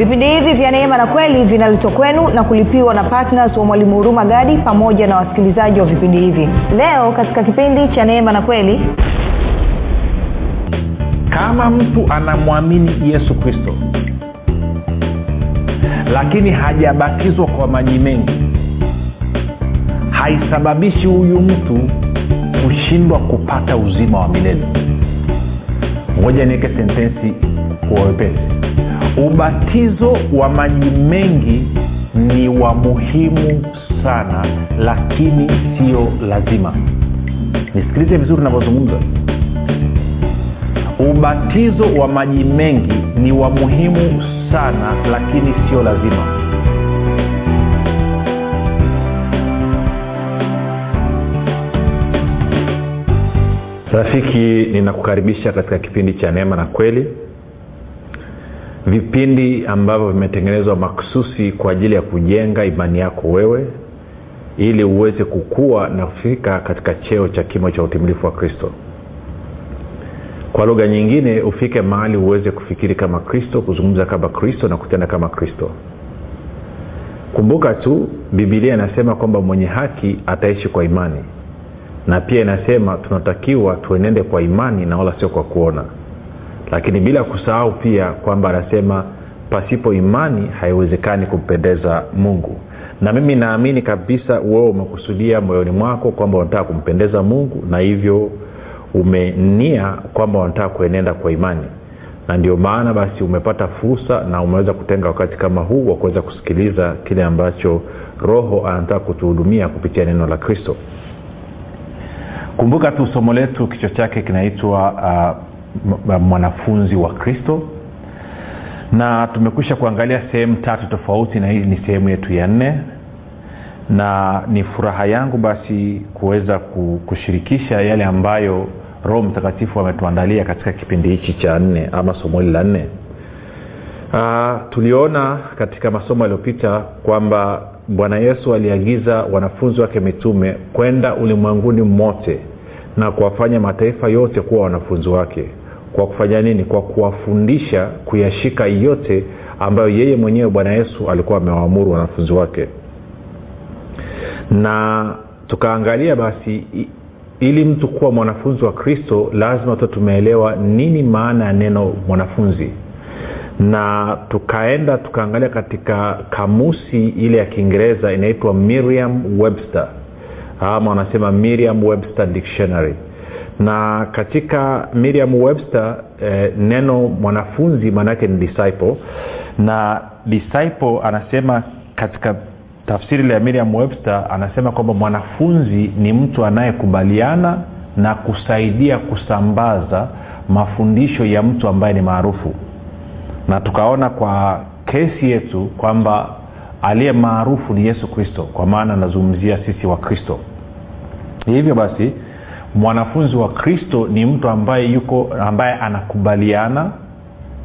vipindi hivi vya neema na kweli vinaletwa kwenu na kulipiwa na ptns wa mwalimu huruma gadi pamoja na wasikilizaji wa vipindi hivi. Leo katika kipindi cha neema na kweli. Kama mtu anamwamini yesu kristo lakini hajabatizwa kwa maji mengi haisababishi huyu mtu kushindwa kupata uzima wa milele. Ngoja niweke sentensi kwa ubatizo wa maji mengi ni wa muhimu sana lakini sio lazima. Nisikilize vizuri navyozungumza ubatizo wa maji mengi ni wa muhimu sana lakini sio lazima. Rafiki ninakukaribisha katika kipindi cha neema na kweli vipindi ambavyo vimetengenezwa maksusi kwa ajili ya kujenga imani yako wewe ili uweze kukua na kufika katika cheo cha kimo cha utimilifu wa kristo. Kwa lugha nyingine ufike mahali uweze kufikiri kama kristo kuzungumza kama kristo na kutenda kama kristo. Kumbuka tu bibilia inasema kwamba mwenye haki ataishi kwa imani. Na pia inasema tunatakiwa tuenende kwa imani na wala sio kwa kuona lakini bila kusahau pia kwamba anasema pasipo imani haiwezekani kumpendeza mungu. Na mimi naamini kabisa wewe umekusudia moyoni mwako kwamba unataka kumpendeza mungu na hivyo umenia kwamba unataka kuenenda kwa imani. Na ndio maana basi umepata fursa na umeweza kutenga wakati kama huu wa kuweza kusikiliza kile ambacho roho anataka kutuhudumia kupitia neno la kristo. Kumbuka tu somo letu kichwa chake kinaitwa uh, mwanafunzi wa kristo. Na tumekwisha kuangalia sehemu tatu tofauti na hii ni sehemu yetu ya nne. Na ni furaha yangu basi kuweza kushirikisha yale ambayo roho mtakatifu ametuandalia katika kipindi hichi cha nne ama somo hili la nne. Uh, tuliona katika masomo yaliyopita kwamba bwana yesu aliagiza wanafunzi wake mitume kwenda ulimwenguni mote na kuwafanya mataifa yote kuwa wanafunzi wake kwa kufanya nini? Kwa kuwafundisha kuyashika yote ambayo yeye mwenyewe bwana yesu alikuwa amewaamuru wanafunzi wake. Na tukaangalia basi ili mtu kuwa mwanafunzi wa kristo lazima tu tumeelewa nini maana ya neno mwanafunzi. Na tukaenda tukaangalia katika kamusi ile ya kiingereza inaitwa miriam webster ama wanasema miriam webster dictionary na katika miriam webster eh, neno mwanafunzi maanaake ni disciple. Na disciple anasema katika tafsiri la miriam webster anasema kwamba mwanafunzi ni mtu anayekubaliana na kusaidia kusambaza mafundisho ya mtu ambaye ni maarufu. Na tukaona kwa kesi yetu kwamba aliye maarufu ni yesu kristo kwa maana anazungumzia sisi wa kristo hivyo basi mwanafunzi wa kristo ni mtu ambaye yuko ambaye anakubaliana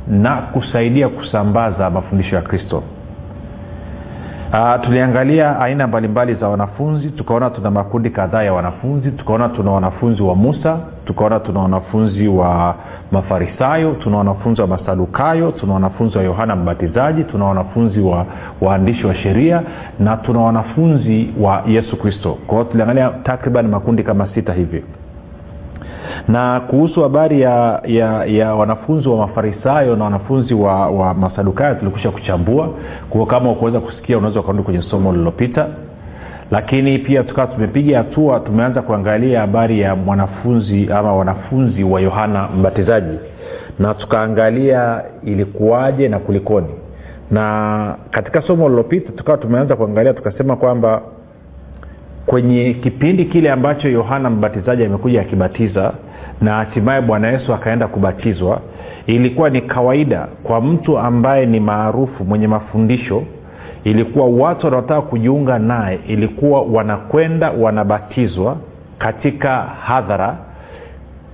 na kusaidia kusambaza mafundisho ya kristo. Uh, tuliangalia aina mbalimbali za wanafunzi tukaona tuna makundi kadhaa ya wanafunzi tukaona tuna wanafunzi wa musa tukaona tuna wanafunzi wa mafarisayo tuna wanafunzi wa masadukayo tuna wanafunzi wa yohana mbatizaji tuna wanafunzi wa waandishi wa sheria na tuna wanafunzi wa yesu kristo. Kwa hiyo tuliangalia takriban makundi kama sita hivi. Na kuhusu habari ya, ya, ya wanafunzi wa mafarisayo na wanafunzi wa, wa masadukayo tulikusha kuchambua. Kwao kama ukuweza kusikia unaweza ukarudi kwenye somo lililopita lakini pia tukawa tumepiga hatua tumeanza kuangalia habari ya mwanafunzi ama wanafunzi wa yohana mbatizaji. Na tukaangalia ilikuwaje na kulikoni. Na katika somo lilopita tukawa tumeanza kuangalia tukasema kwamba kwenye kipindi kile ambacho yohana mbatizaji amekuja akibatiza na hatimaye bwana yesu akaenda kubatizwa ilikuwa ni kawaida kwa mtu ambaye ni maarufu mwenye mafundisho ilikuwa watu wanaotaka kujiunga naye ilikuwa wanakwenda wanabatizwa katika hadhara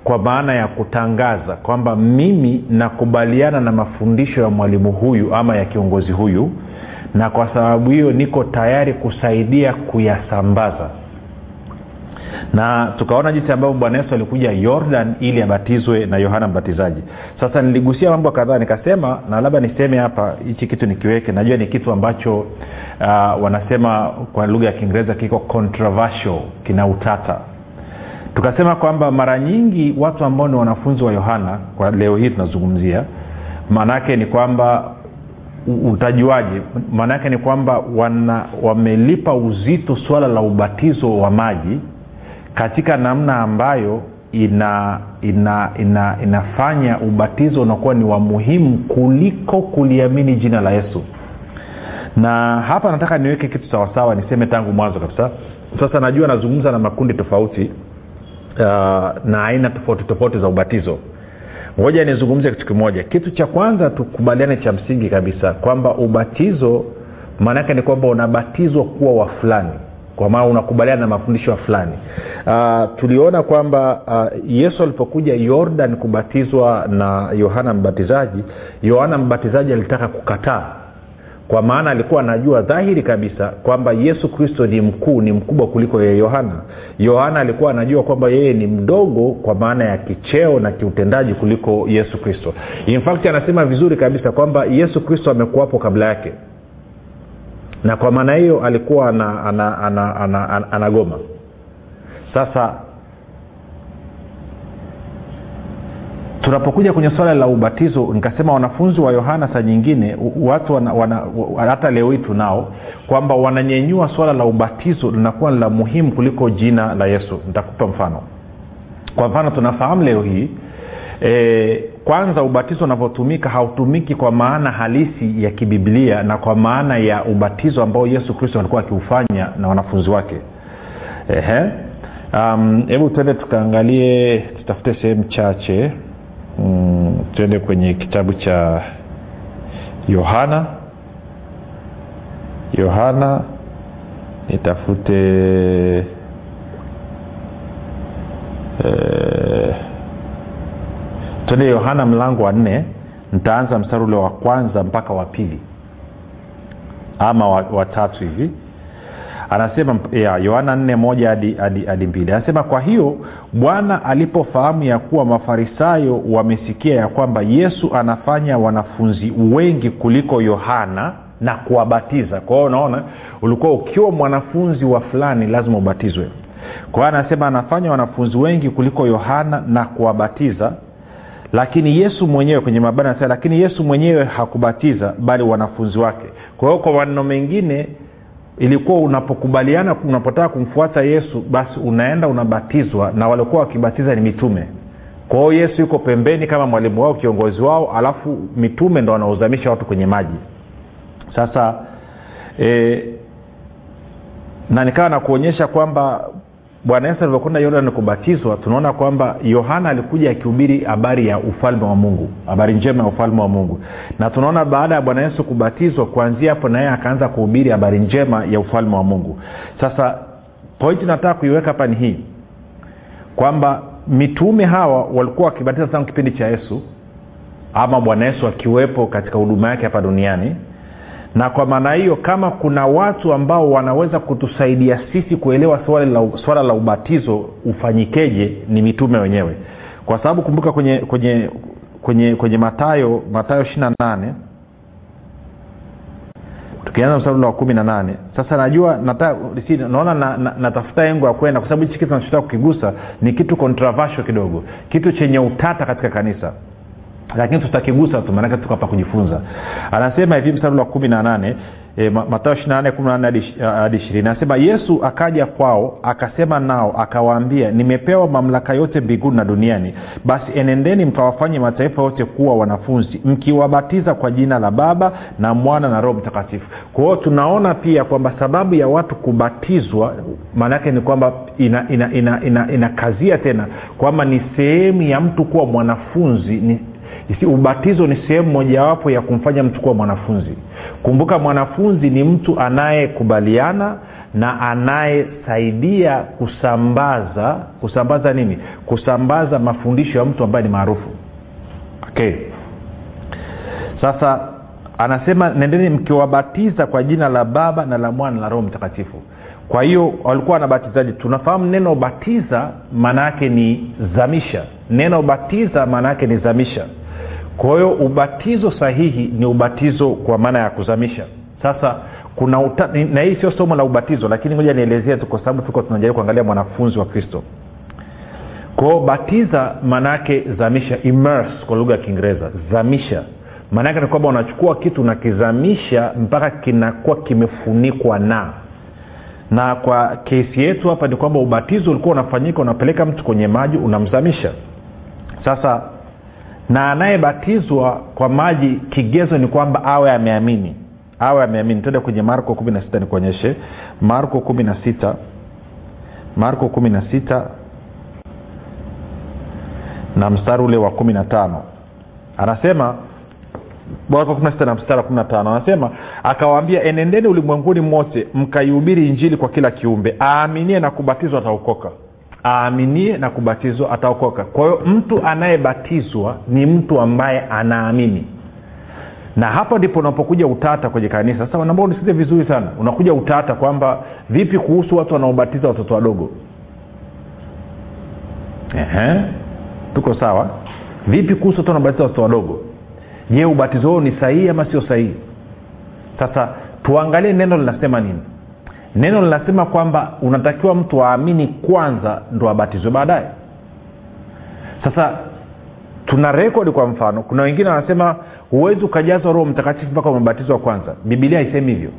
kwa maana ya kutangaza kwamba mimi nakubaliana na mafundisho ya mwalimu huyu ama ya kiongozi huyu na kwa sababu hiyo niko tayari kusaidia kuyasambaza na tukaona jinsi ambavyo bwana yesu alikuja yordan ili abatizwe na yohana mbatizaji. Sasa niligusia mambo kadhaa nikasema na labda niseme hapa hichi kitu nikiweke najua ni kitu ambacho uh, wanasema kwa lugha ya kiingereza kiko controversial kina utata. Tukasema kwamba mara nyingi watu ambao ni wanafunzi wa yohana kwa leo hii tunazungumzia maanaake ni kwamba utajuaje? Maanaake ni kwamba wana wamelipa uzito swala la ubatizo wa maji katika namna ambayo ina ina ina inafanya ubatizo unakuwa ni wa muhimu kuliko kuliamini jina la yesu. Na hapa nataka niweke kitu sawasawa niseme tangu mwanzo kabisa. Sasa najua nazungumza na makundi tofauti uh, na aina tofauti tofauti za ubatizo. Ngoja nizungumze kitu kimoja. Kitu cha kwanza tukubaliane cha msingi kabisa kwamba ubatizo maanaake ni kwamba unabatizwa kuwa wa fulani kwa maana unakubaliana na mafundisho ya fulani. Uh, tuliona kwamba uh, yesu alipokuja yordan kubatizwa na yohana mbatizaji yohana mbatizaji alitaka kukataa. Kwa maana alikuwa anajua dhahiri kabisa kwamba yesu kristo ni mkuu ni mkubwa kuliko yeye yohana. Yohana alikuwa anajua kwamba yeye ni mdogo kwa maana ya kicheo na kiutendaji kuliko yesu kristo. Infact anasema vizuri kabisa kwamba yesu kristo amekuwapo kabla yake na kwa maana hiyo alikuwa anagoma ana, ana, ana, ana, ana, ana sasa tunapokuja kwenye swala la ubatizo nikasema wanafunzi wa yohana saa nyingine watu wana, wana, hata leo hii tunao kwamba wananyenyua swala la ubatizo linakuwa la muhimu kuliko jina la yesu. Nitakupa mfano. Kwa mfano tunafahamu leo hii e, kwanza ubatizo unavyotumika hautumiki kwa maana halisi ya kibiblia na kwa maana ya ubatizo ambao yesu kristo alikuwa akiufanya na wanafunzi wake. Hebu um, tuende tukaangalie tutafute sehemu chache. Mm, tuende kwenye kitabu cha yohana. Yohana nitafute eh, twende yohana mlango wa nne ntaanza mstari ule wa kwanza mpaka wa pili. Ama watatu wa hivi. Anasema ya, yohana nne moja hadi, hadi, hadi mbili. Anasema kwa hiyo bwana alipofahamu ya kuwa mafarisayo wamesikia ya kwamba yesu anafanya wanafunzi wengi kuliko yohana na kuwabatiza. Kwa hiyo unaona ulikuwa ukiwa mwanafunzi wa fulani lazima ubatizwe. Kwa hiyo anasema anafanya wanafunzi wengi kuliko yohana na kuwabatiza lakini yesu mwenyewe kwenye mabana anasema lakini yesu mwenyewe hakubatiza bali wanafunzi wake. Kwa hiyo kwa maneno mengine ilikuwa unapokubaliana unapotaka kumfuata yesu basi unaenda unabatizwa na waliokuwa wakibatiza ni mitume. Kwa hiyo yesu yuko pembeni kama mwalimu wao kiongozi wao alafu mitume ndo wanaozamisha watu kwenye maji. Sasa e, na nikawa nakuonyesha kwamba bwana yesu alivyokwenda yordani kubatizwa tunaona kwamba yohana alikuja akihubiri habari ya ufalme wa mungu habari njema ya ufalme wa mungu. Na tunaona baada ya bwana yesu kubatizwa kuanzia hapo naye akaanza kuhubiri habari njema ya ufalme wa mungu. Sasa pointi nataka kuiweka hapa ni hii kwamba mitume hawa walikuwa wakibatiza tangu kipindi cha yesu ama bwana yesu akiwepo katika huduma yake hapa duniani na kwa maana hiyo kama kuna watu ambao wanaweza kutusaidia sisi kuelewa swala la, ubatizo ufanyikeje ni mitume wenyewe. Kwa sababu kumbuka kwenye kwenye kwenye kwenye matayo matayo ishiri nane tukianza mstari wa kumi na nane sasa najua nata, si, naona na, na, natafuta engo ya kwenda kwa sababu hichi kitu nachotaka kukigusa ni kitu controversial kidogo kitu chenye utata katika kanisa lakini tutakigusa tu maanake tuko hapa kujifunza. Anasema hivi mstari wa kumi na nane e, matayo hadi ishirini. Anasema yesu akaja kwao akasema nao akawaambia nimepewa mamlaka yote mbinguni na duniani. Basi enendeni mkawafanye mataifa yote kuwa wanafunzi mkiwabatiza kwa jina la baba na mwana na roho mtakatifu. Kwa hiyo tunaona pia kwamba sababu ya watu kubatizwa maanaake ni kwamba inakazia ina, ina, ina, ina tena kwamba ni sehemu ya mtu kuwa mwanafunzi ni ubatizo ni sehemu mojawapo ya kumfanya mtu kuwa mwanafunzi. Kumbuka mwanafunzi ni mtu anayekubaliana na anayesaidia kusambaza kusambaza nini? Kusambaza mafundisho ya mtu ambaye ni maarufu. Okay. Sasa anasema nendeni mkiwabatiza kwa jina la baba na la mwana na roho mtakatifu. Kwa hiyo walikuwa wanabatizaji tunafahamu neno batiza maana yake ni zamisha. Neno batiza maana yake ni zamisha kwa hiyo ubatizo sahihi ni ubatizo kwa maana ya kuzamisha. Sasa kuna uta, na hii sio somo la ubatizo lakini moja nielezee tu kwa sababu tuko tunajaribu kuangalia mwanafunzi wa kristo. Kwao batiza maanaake zamisha immerse kwa lugha ya kiingereza zamisha. Maanaake ni kwamba unachukua kitu unakizamisha mpaka kinakuwa kimefunikwa na. Na kwa kesi yetu hapa ni kwamba ubatizo ulikuwa unafanyika unapeleka mtu kwenye maji unamzamisha. Sasa na anayebatizwa kwa maji kigezo ni kwamba awe ameamini. Awe ameamini. Tende kwenye marko kumi na sita nikuonyeshe. Marko kumi na sita. Marko kumi na sita. Na mstari ule wa kumi na tano. Anasema na sita na anasema akawaambia enendeni ulimwenguni mote mkaihubiri injili kwa kila kiumbe. Aaminie na kubatizwa ataokoka aaminie na kubatizwa ataokoka. Kwa hiyo mtu anayebatizwa ni mtu ambaye anaamini. Na hapa ndipo unapokuja utata kwenye kanisa. Sasa nambao unisikize vizuri sana. Unakuja utata kwamba vipi kuhusu watu wanaobatiza watoto wadogo? Ehe. tuko sawa? Vipi kuhusu watu wanaobatiza watoto wadogo? Je ubatizo huo ni sahihi ama sio sahihi? Sasa tuangalie neno linasema nini neno linasema kwamba unatakiwa mtu aamini kwanza ndo abatizwe baadaye. Sasa tuna rekodi kwa mfano kuna wengine wanasema huwezi ukajazwa roho mtakatifu mpaka umebatizwa kwanza. Bibilia haisemi hivyo.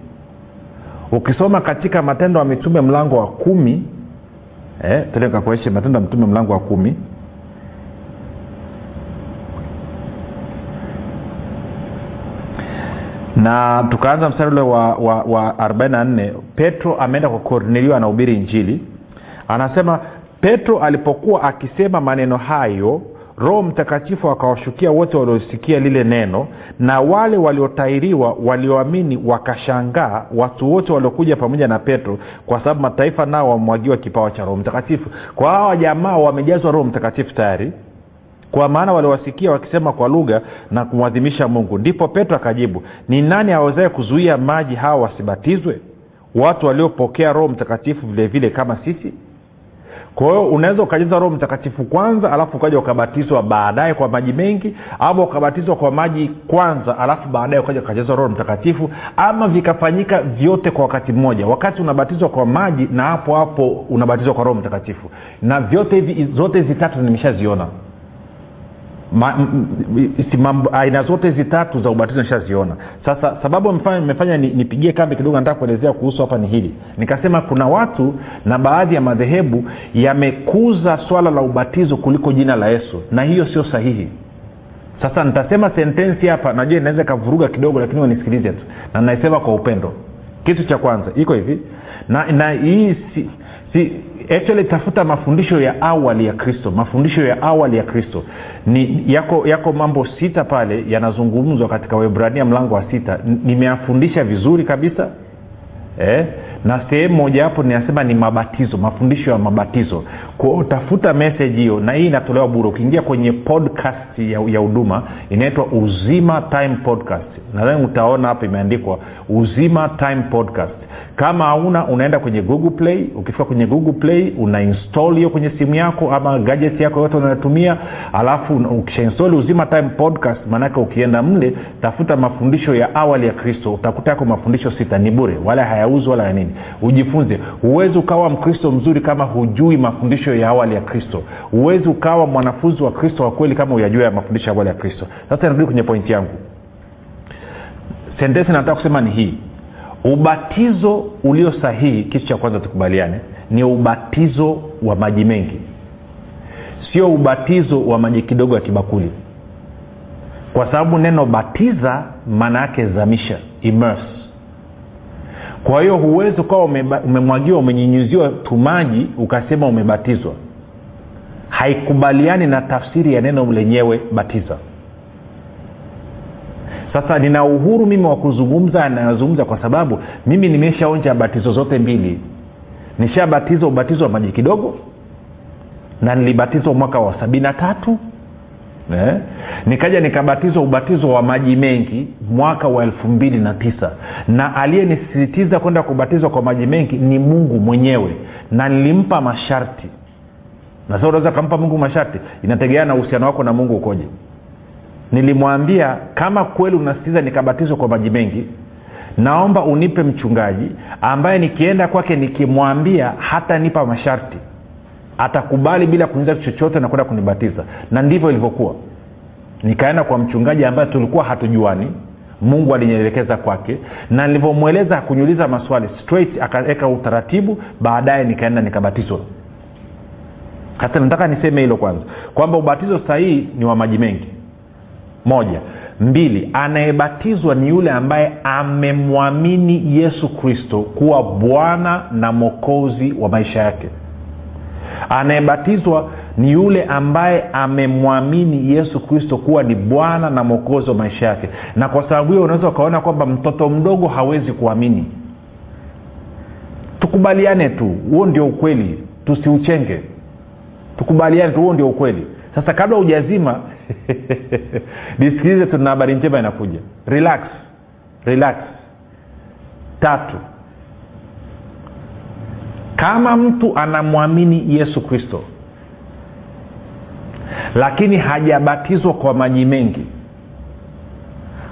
Ukisoma katika matendo ya mitume mlango wa kumi eh, telekakueshe matendo ya mitume mlango wa kumi na tukaanza mstari ule wa, wa, wa 44 petro ameenda kwa kornelio anahubiri injili. Anasema petro alipokuwa akisema maneno hayo roho mtakatifu akawashukia wote waliosikia lile neno na wale waliotairiwa walioamini wakashangaa watu wote waliokuja pamoja na petro kwa sababu mataifa nao wamwagiwa kipawa cha roho mtakatifu. Kwa hawa jamaa wamejazwa roho mtakatifu tayari kwa maana waliwasikia wakisema kwa lugha na kumwadhimisha mungu. Ndipo petro akajibu ni nani awezaye kuzuia maji hawa wasibatizwe? Watu waliopokea roho mtakatifu vile vile kama sisi? Kwa hiyo unaweza ukajaza roho mtakatifu kwanza alafu ukaja ukabatizwa baadaye kwa maji mengi ama ukabatizwa kwa maji kwanza alafu baadaye ukaja ukajaza roho mtakatifu ama vikafanyika vyote kwa wakati mmoja. Wakati unabatizwa kwa maji na hapo hapo unabatizwa kwa roho mtakatifu. Na vyote hivi zote hizi tatu nimeshaziona Aina zote hizi tatu za ubatizo nishaziona. Sasa sababu imefanya nipigie kambi kidogo nataka kuelezea kuhusu hapa ni hili. Nikasema kuna watu na baadhi ya madhehebu yamekuza swala la ubatizo kuliko jina la yesu na hiyo sio sahihi. Sasa nitasema sentensi hapa najua inaweza ikavuruga kidogo lakini wanisikilize tu na naisema kwa upendo. Kitu cha kwanza iko hivi na, na hii si, si actually tafuta mafundisho ya awali ya kristo mafundisho ya awali ya kristo. Ni yako yako mambo sita pale yanazungumzwa katika webrania mlango wa sita. Nimeyafundisha vizuri kabisa eh? na sehemu mojawapo ninasema ni mabatizo mafundisho ya mabatizo. Kwao tafuta meseji hiyo na hii inatolewa bure. Ukiingia kwenye podcast ya huduma inaitwa uzima time podcast. Nadhani utaona hapa imeandikwa uzima time podcast kama hauna unaenda kwenye google play. Ukifika kwenye google play una install hiyo kwenye simu yako ama gadget yako yote unayotumia alafu ukishainstall uzima time podcast maanake ukienda mle tafuta mafundisho ya awali ya kristo utakuta yako mafundisho sita. Ni bure wala hayauzi wala ya nini. Ujifunze. Huwezi ukawa mkristo mzuri kama hujui mafundisho ya awali ya kristo. Huwezi ukawa mwanafunzi wa kristo wa kweli kama uyajua ya mafundisho ya awali ya kristo. Sasa narudi kwenye pointi yangu. Sentensi nataka kusema ni hii ubatizo ulio sahihi kitu cha kwanza tukubaliane ni ubatizo wa maji mengi. Sio ubatizo wa maji kidogo ya kibakuli. Kwa sababu neno batiza maana yake zamisha immerse. Kwa hiyo huwezi ukawa umemwagiwa umenyinyuziwa tumaji ukasema umebatizwa. Haikubaliani na tafsiri ya neno lenyewe batiza sasa nina uhuru mimi wa kuzungumza anayozungumza kwa sababu mimi nimeshaonja batizo zote mbili. Nishabatizwa ubatizo wa maji kidogo na nilibatizwa mwaka wa sabini na tatu eh? nikaja nikabatizwa ubatizo wa maji mengi mwaka wa elfu mbili na tisa. Na aliyenisisitiza kwenda kubatizwa kwa maji mengi ni mungu mwenyewe. Na nilimpa masharti. Na sa unaweza kampa mungu masharti? Inategemea na uhusiano wako na mungu ukoje nilimwambia kama kweli unasikiza nikabatizwa kwa maji mengi naomba unipe mchungaji ambaye nikienda kwake nikimwambia hata nipa masharti. Atakubali bila kuniza chochote na kwenda kunibatiza. Na ndivyo ilivyokuwa. Nikaenda kwa mchungaji ambaye tulikuwa hatujuani. Mungu alinielekeza kwake. Na nilivyomweleza kunyuliza maswali. Straight akaweka utaratibu baadaye nikaenda nikabatizwa. Sasa nataka niseme hilo kwanza. Kwamba ubatizo sahihi ni wa maji mengi moja. Mbili anayebatizwa ni yule ambaye amemwamini yesu kristo kuwa bwana na mokozi wa maisha yake. Anayebatizwa ni yule ambaye amemwamini yesu kristo kuwa ni bwana na mwokozi wa maisha yake. Na kwa sababu hiyo unaweza ukaona kwamba mtoto mdogo hawezi kuamini. Tukubaliane tu huo ndio ukweli. Tusiuchenge. Tukubaliane tu huo ndio ukweli sasa kabla hujazima nisikilize tuna habari njema inakuja. Relax relax. Tatu kama mtu anamwamini yesu kristo lakini hajabatizwa kwa maji mengi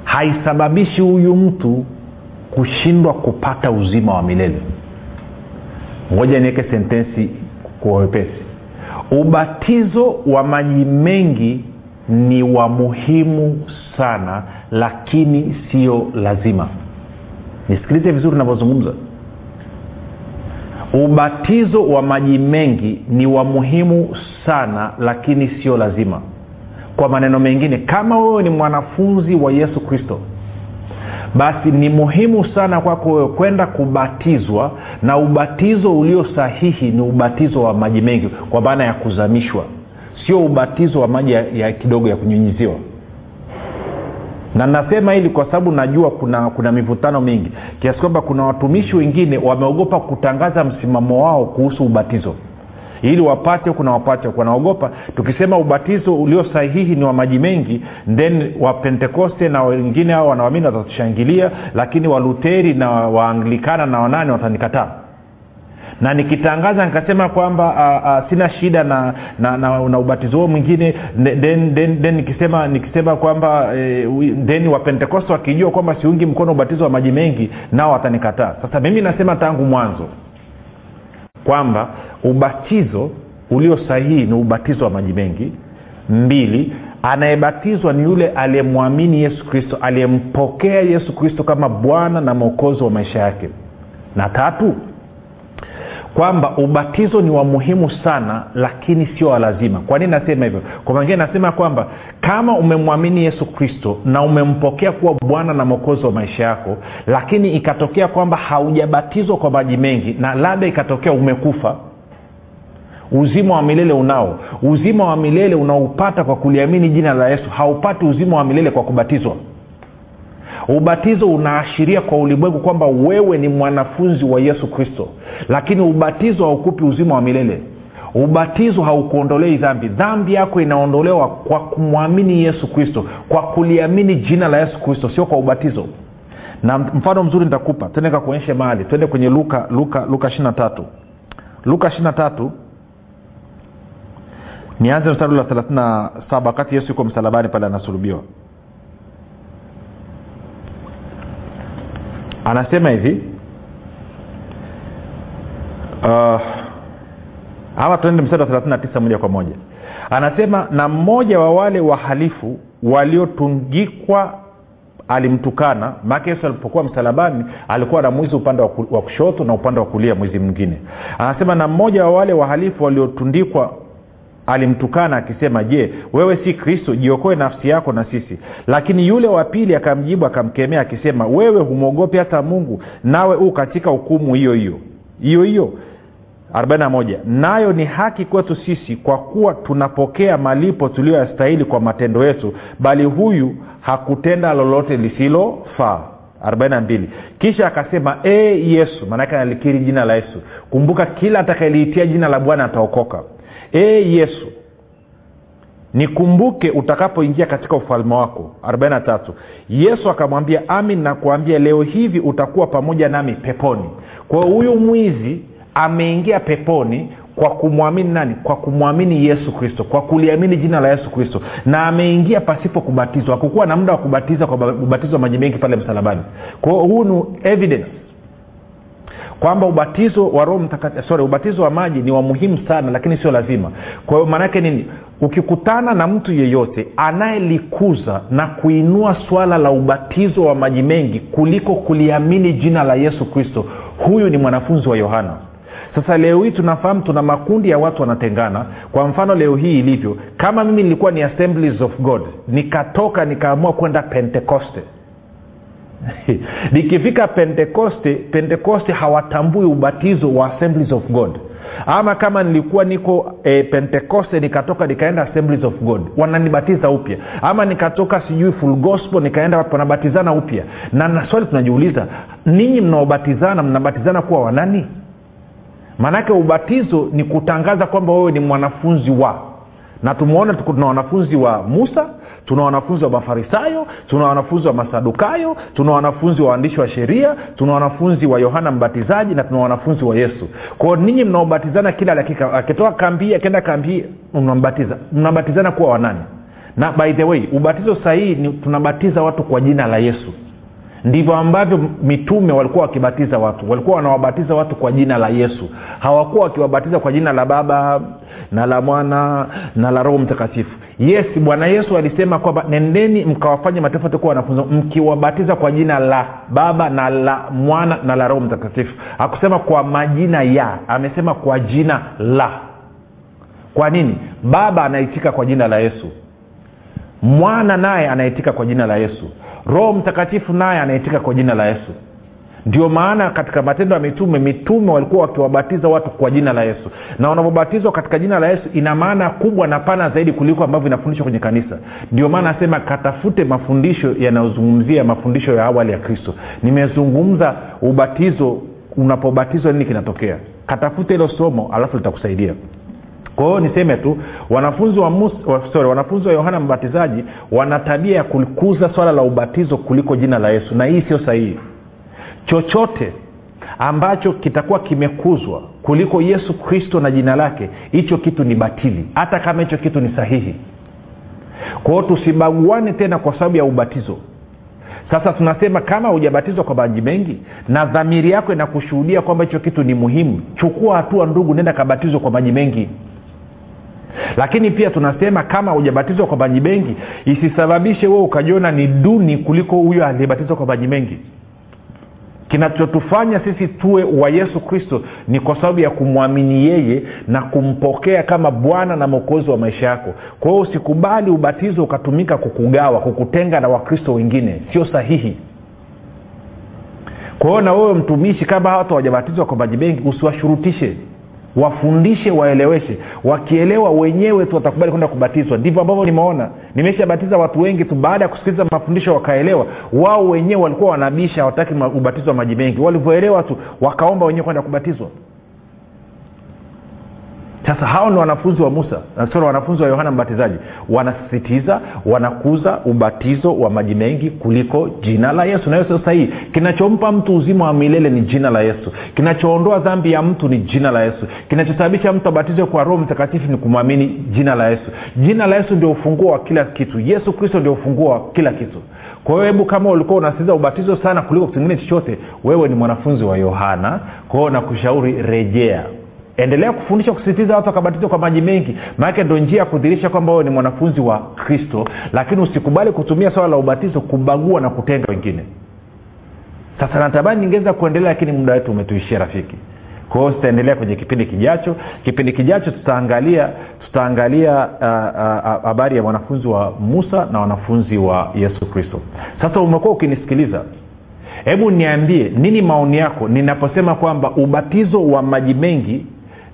haisababishi huyu mtu kushindwa kupata uzima wa milele. Ngoja niweke sentensi kwa wepesi ubatizo wa maji mengi ni wa muhimu sana lakini sio lazima. Nisikilize vizuri navyozungumza ubatizo wa maji mengi ni wa muhimu sana lakini sio lazima. Kwa maneno mengine kama wewe ni mwanafunzi wa yesu kristo basi ni muhimu sana kwako wewe kwenda kubatizwa na ubatizo ulio sahihi ni ubatizo wa maji mengi kwa maana ya kuzamishwa. Sio ubatizo wa maji ya, kidogo ya kunyunyiziwa. Na nasema hili kwa sababu najua kuna kuna mivutano mingi. Kiasi kwamba kuna watumishi wengine wameogopa kutangaza msimamo wao kuhusu ubatizo ili wapate kuna wapate. Wanaogopa. Tukisema ubatizo ulio sahihi ni wa maji mengi then wapentekoste na wengine hao wanawamini watatushangilia lakini waluteri na waanglikana na wanane watanikataa. Na nikitangaza nikasema kwamba sina shida na na, na, na ubatizo huo mwingine then, then, then nikisema nikisema kwamba eh, then wapentekoste wakijua kwamba siungi mkono ubatizo wa maji mengi nao watanikataa. Sasa mimi nasema tangu mwanzo kwamba ubatizo ulio sahihi ni ubatizo wa maji mengi. Mbili anayebatizwa ni yule aliyemwamini yesu kristo aliyempokea yesu kristo kama bwana na mwokozi wa maisha yake. Na tatu kwamba ubatizo ni wa muhimu sana lakini sio wa lazima. Kwa nini nasema hivyo? Kwa mangine nasema kwamba kama umemwamini yesu kristo na umempokea kuwa bwana na mwokozi wa maisha yako lakini ikatokea kwamba haujabatizwa kwa maji mengi na labda ikatokea umekufa uzima wa milele unao. Uzima wa milele unaupata kwa kuliamini jina la yesu. Haupati uzima wa milele kwa kubatizwa. Ubatizo unaashiria kwa ulimwengu kwamba wewe ni mwanafunzi wa yesu kristo. Lakini ubatizo haukupi uzima wa milele. Ubatizo haukuondolei dhambi. Dhambi yako inaondolewa kwa kumwamini yesu kristo kwa kuliamini jina la yesu kristo sio kwa ubatizo. Na mfano mzuri nitakupa. Tende kakuonyeshe mahali. Twende kwenye luka luka luka ishiri tatu. Luka ishiri tatu nianze mstari wa thelathini na saba wakati yesu yuko msalabani pale anasulubiwa. Anasema hivi uh, ama tuende mstari wa thelathini tisa moja kwa moja. Anasema na mmoja wa wale wahalifu waliotungikwa alimtukana. Maake yesu alipokuwa msalabani alikuwa na mwizi upande wa kushoto na upande wa kulia mwizi mwingine. Anasema na mmoja wa wale wahalifu waliotundikwa alimtukana akisema je wewe si kristo? Jiokoe nafsi yako na sisi. Lakini yule wa pili akamjibu akamkemea akisema wewe humwogopi hata mungu nawe huu katika hukumu hiyo hiyo. Hiyo hiyo. 41 nayo ni haki kwetu sisi kwa kuwa tunapokea malipo tuliyoyastahili kwa matendo yetu bali huyu hakutenda lolote lisilofaa. 42 kisha akasema e yesu maanake analikiri jina la yesu kumbuka kila atakayeliitia jina la bwana ataokoka e yesu nikumbuke utakapoingia katika ufalme wako. 43 yesu akamwambia amin nakuambia leo hivi utakuwa pamoja nami peponi. Kwa huyu mwizi ameingia peponi kwa kumwamini nani? Kwa kumwamini yesu kristo kwa kuliamini jina la yesu kristo. Na ameingia pasipo kubatizwa. Hakukuwa na muda wa kubatiza kwa ubatizo wa maji mengi pale msalabani. Kwao huu ni evidence kwamba ubatizo wa roho sorry ubatizo wa maji ni wa muhimu sana lakini sio lazima. Kwa hiyo maanaake nini? Ukikutana na mtu yeyote anayelikuza na kuinua swala la ubatizo wa maji mengi kuliko kuliamini jina la yesu kristo huyu ni mwanafunzi wa yohana. Sasa leo hii tunafahamu tuna makundi ya watu wanatengana. Kwa mfano leo hii ilivyo kama mimi nilikuwa ni assemblies of god nikatoka nikaamua kwenda pentekoste nikifika pentekoste pentekoste hawatambui ubatizo wa assemblies of god. Ama kama nilikuwa niko e, pentekoste nikatoka nikaenda assemblies of god wananibatiza upya. Ama nikatoka sijui full gospel nikaenda wanabatizana upya. Na na swali tunajiuliza ninyi mnaobatizana mnabatizana kuwa wanani? Maanake ubatizo ni kutangaza kwamba wewe ni mwanafunzi wa na tumuone tuna wanafunzi wa musa tuna wanafunzi wa mafarisayo tuna wanafunzi wa masadukayo tuna wanafunzi wa waandishi wa sheria tuna wanafunzi wa yohana mbatizaji na tuna wanafunzi wa yesu. Kwao ninyi mnaobatizana kila dakika akitoka kambii akienda kambii mnambatiza mnabatizana kuwa wanani? Na by the way ubatizo sahihi ni tunabatiza watu kwa jina la yesu ndivyo ambavyo mitume walikuwa wakibatiza watu. Walikuwa wanawabatiza watu kwa jina la yesu. Hawakuwa wakiwabatiza kwa jina la baba na la mwana na la roho mtakatifu. Yes bwana yesu alisema kwamba nendeni mkawafanye mataifa kuwa wanafunzi mkiwabatiza kwa jina la baba na la mwana na la roho mtakatifu. Akusema kwa majina ya amesema kwa jina la. Kwa nini? Baba anaitika kwa jina la yesu. Mwana naye anaitika kwa jina la yesu roho mtakatifu naye anaitika kwa jina la yesu. Ndio maana katika matendo ya mitume mitume walikuwa wakiwabatiza watu kwa jina la yesu. Na wanavyobatizwa katika jina la yesu ina maana kubwa na pana zaidi kuliko ambavyo inafundishwa kwenye kanisa. Ndio maana asema katafute mafundisho yanayozungumzia mafundisho ya awali ya kristo. Nimezungumza ubatizo unapobatizwa nini kinatokea? Katafute hilo somo alafu litakusaidia kwa hiyo niseme tu wanafunzi wa Musa, sorry, wanafunzi wa yohana mbatizaji wana tabia ya kukuza swala la ubatizo kuliko jina la yesu na hii sio sahihi. Chochote ambacho kitakuwa kimekuzwa kuliko yesu kristo na jina lake hicho kitu ni batili. Hata kama hicho kitu ni sahihi. Kwa hiyo tusibaguane tena kwa sababu ya ubatizo. Sasa tunasema kama hujabatizwa kwa maji mengi na dhamiri yako inakushuhudia kwamba hicho kitu ni muhimu chukua hatua ndugu nenda kabatizwa kwa maji mengi lakini pia tunasema kama hujabatizwa kwa maji mengi isisababishe wewe ukajiona ni duni kuliko huyo aliyebatizwa kwa maji mengi. Kinachotufanya sisi tuwe wa yesu kristo ni kwa sababu ya kumwamini yeye na kumpokea kama bwana na mwokozi wa maisha yako. Kwa hiyo usikubali ubatizo ukatumika kukugawa kukutenga na wakristo wengine. Sio sahihi. Kwa hiyo na wewe mtumishi kama watu hawajabatizwa kwa maji mengi usiwashurutishe wafundishe waeleweshe. Wakielewa wenyewe tu watakubali kwenda kubatizwa. Ndivyo ambavyo nimeona. Nimeshabatiza watu wengi tu. Baada ya kusikiliza mafundisho wakaelewa. Wao wenyewe walikuwa wanabisha hawataki ubatizo wa maji mengi. Walivyoelewa tu wakaomba wenyewe kwenda kubatizwa sasa hao ni wanafunzi wa musa sorry wanafunzi wa yohana mbatizaji. Wanasisitiza wanakuza ubatizo wa maji mengi kuliko jina la yesu. Nayo sio sahihi. Kinachompa mtu uzima wa milele ni jina la yesu. Kinachoondoa dhambi ya mtu ni jina la yesu. Kinachosababisha mtu abatizwe kwa roho mtakatifu ni kumwamini jina la yesu. Jina la yesu ndio ufunguo wa kila kitu. Yesu kristo ndio ufunguo wa kila kitu. Kwa hiyo hebu kama ulikuwa unasikiza ubatizo sana kuliko kitu kingine chochote wewe ni mwanafunzi wa yohana. Kwa hiyo nakushauri rejea endelea kufundisha kusisitiza watu wakabatizwa kwa maji mengi. Maanake ndo njia ya kudhirisha kwamba wewe ni mwanafunzi wa kristo lakini usikubali kutumia swala la ubatizo kubagua na kutenga wengine. Sasa natamani ningeweza kuendelea lakini muda wetu umetuishia rafiki. Kwa hiyo tutaendelea kwenye kipindi kijacho. Kipindi kijacho tutaangalia tutaangalia habari uh, uh, ya wanafunzi wa musa na wanafunzi wa yesu kristo. Sasa umekuwa ukinisikiliza. Hebu niambie nini maoni yako ninaposema kwamba ubatizo wa maji mengi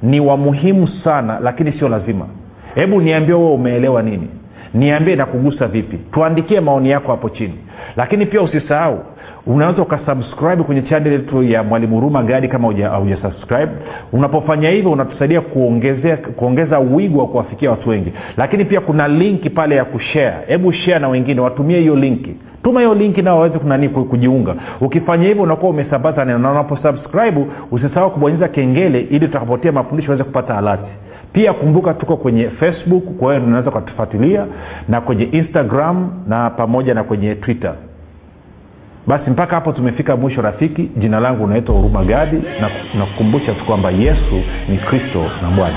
ni wa muhimu sana lakini sio lazima. Hebu niambie huo umeelewa nini? Niambie na kugusa vipi? Tuandikie maoni yako hapo chini. Lakini pia usisahau unaweza ukasubscribe kwenye chanel yetu ya mwalimu huruma gadi kama haujasubscribe. Unapofanya hivyo unatusaidia kuongezea kuongeza wigo wa kuwafikia watu wengi. Lakini pia kuna linki pale ya kushare. Hebu share na wengine watumie hiyo linki tuma hiyo linki nao waweze kunani kujiunga. Ukifanya hivyo unakuwa umesambaza neno na unaposubscribe usisahau kubonyeza kengele ili tutakapotia mafundisho aweze kupata alati. Pia kumbuka tuko kwenye facebook kwa hiyo unaweza ukatufuatilia na kwenye instagram na pamoja na kwenye twitter. Basi mpaka hapo tumefika mwisho rafiki. Jina langu unaitwa huruma gadi. Na nakukumbusha tu kwamba yesu ni kristo na bwana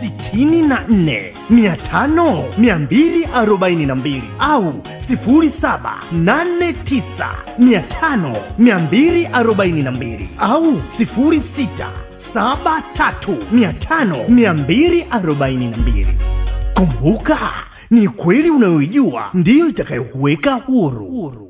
sitini na nne mia tano mia mbili arobaini na mbili au sifuri saba nane tisa mia tano mia mbili arobaini na mbili au sifuri sita saba tatu mia tano mia mbili arobaini na mbili kumbuka ni kweli unayoijua ndiyo itakayokuweka huru, huru.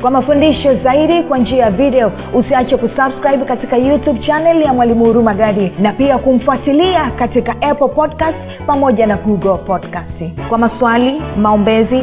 kwa mafundisho zaidi kwa njia ya video usiache kusubscribe katika youtube channel ya mwalimu huruma gadi na pia kumfuatilia katika apple podcast pamoja na google podcast kwa maswali maombezi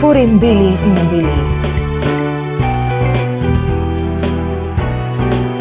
6735242